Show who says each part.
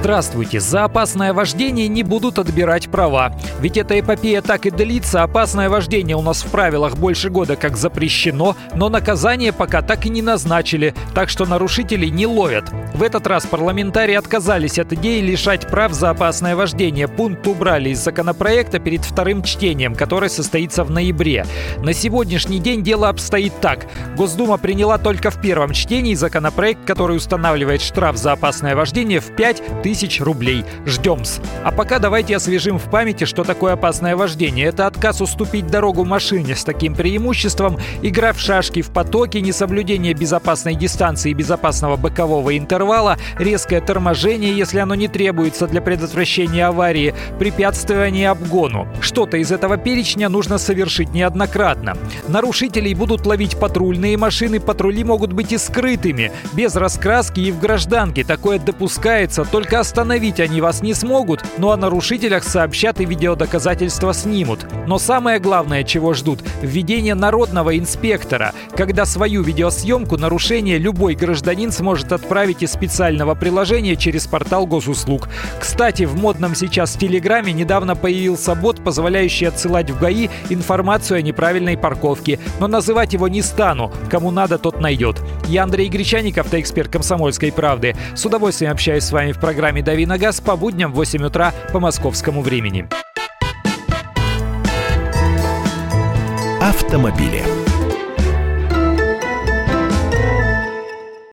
Speaker 1: Здравствуйте! За опасное вождение не будут отбирать права. Ведь эта эпопея так и длится. Опасное вождение у нас в правилах больше года как запрещено, но наказание пока так и не назначили, так что нарушителей не ловят. В этот раз парламентарии отказались от идеи лишать прав за опасное вождение. Пункт убрали из законопроекта перед вторым чтением, которое состоится в ноябре. На сегодняшний день дело обстоит так. Госдума приняла только в первом чтении законопроект, который устанавливает штраф за опасное вождение в 5 тысяч рублей. Ждем-с. А пока давайте освежим в памяти, что такое опасное вождение. Это отказ уступить дорогу машине с таким преимуществом, игра в шашки в потоке, несоблюдение безопасной дистанции и безопасного бокового интервала, резкое торможение, если оно не требуется для предотвращения аварии, препятствование обгону. Что-то из этого перечня нужно совершить неоднократно. Нарушителей будут ловить патрульные машины, патрули могут быть и скрытыми, без раскраски и в гражданке. Такое допускается только остановить они вас не смогут, но о нарушителях сообщат и видеодоказательства снимут. Но самое главное, чего ждут – введение народного инспектора, когда свою видеосъемку нарушения любой гражданин сможет отправить из специального приложения через портал госуслуг. Кстати, в модном сейчас Телеграме недавно появился бот, позволяющий отсылать в ГАИ информацию о неправильной парковке. Но называть его не стану. Кому надо, тот найдет. Я Андрей Гречаник, автоэксперт «Комсомольской правды». С удовольствием общаюсь с вами в программе программе «Дави на газ» по будням в 8 утра по московскому времени.
Speaker 2: Автомобили.